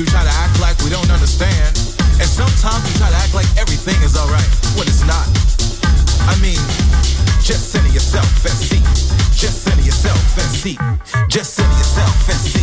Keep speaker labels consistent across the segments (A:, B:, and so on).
A: We try to act like we don't understand. And sometimes we try to act like everything is alright when it's not. I mean, just center yourself and see. Just center yourself and see. Just center yourself and see.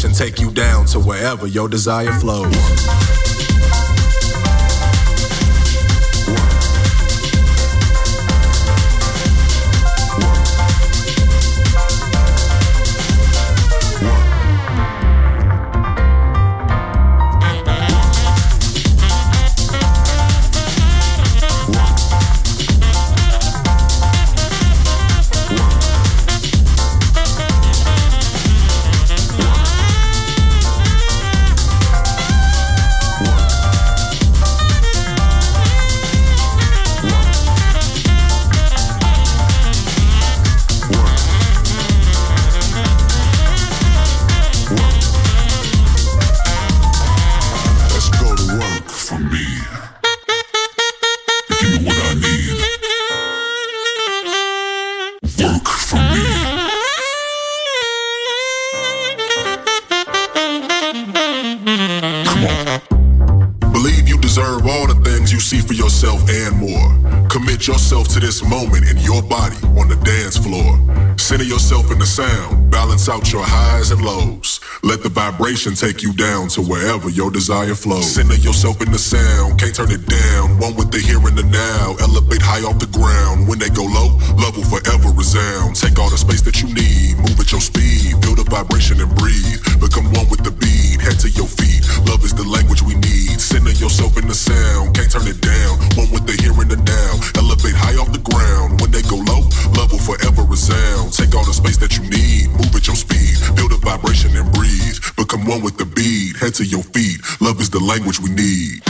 A: Vibration take you down to wherever your desire flows.
B: This moment in your body on the dance floor. Center yourself in the sound, balance out your highs and lows. Let the vibration take you down to wherever your desire flows. Center yourself in the sound, can't turn it down. One with the here and the now. Elevate high off the ground. When they go low, love will forever resound. Take all the space that you need, move at your speed. Feel the vibration and breathe. Become one with the beat, head to your feet. Love is the language we need. Center yourself in the sound, can't turn it down. One with the here and the now. Resound. Take all the space that you need, move at your speed. Feel the vibration and breathe. Become one with the beat, head to your feet. Love is the language we need.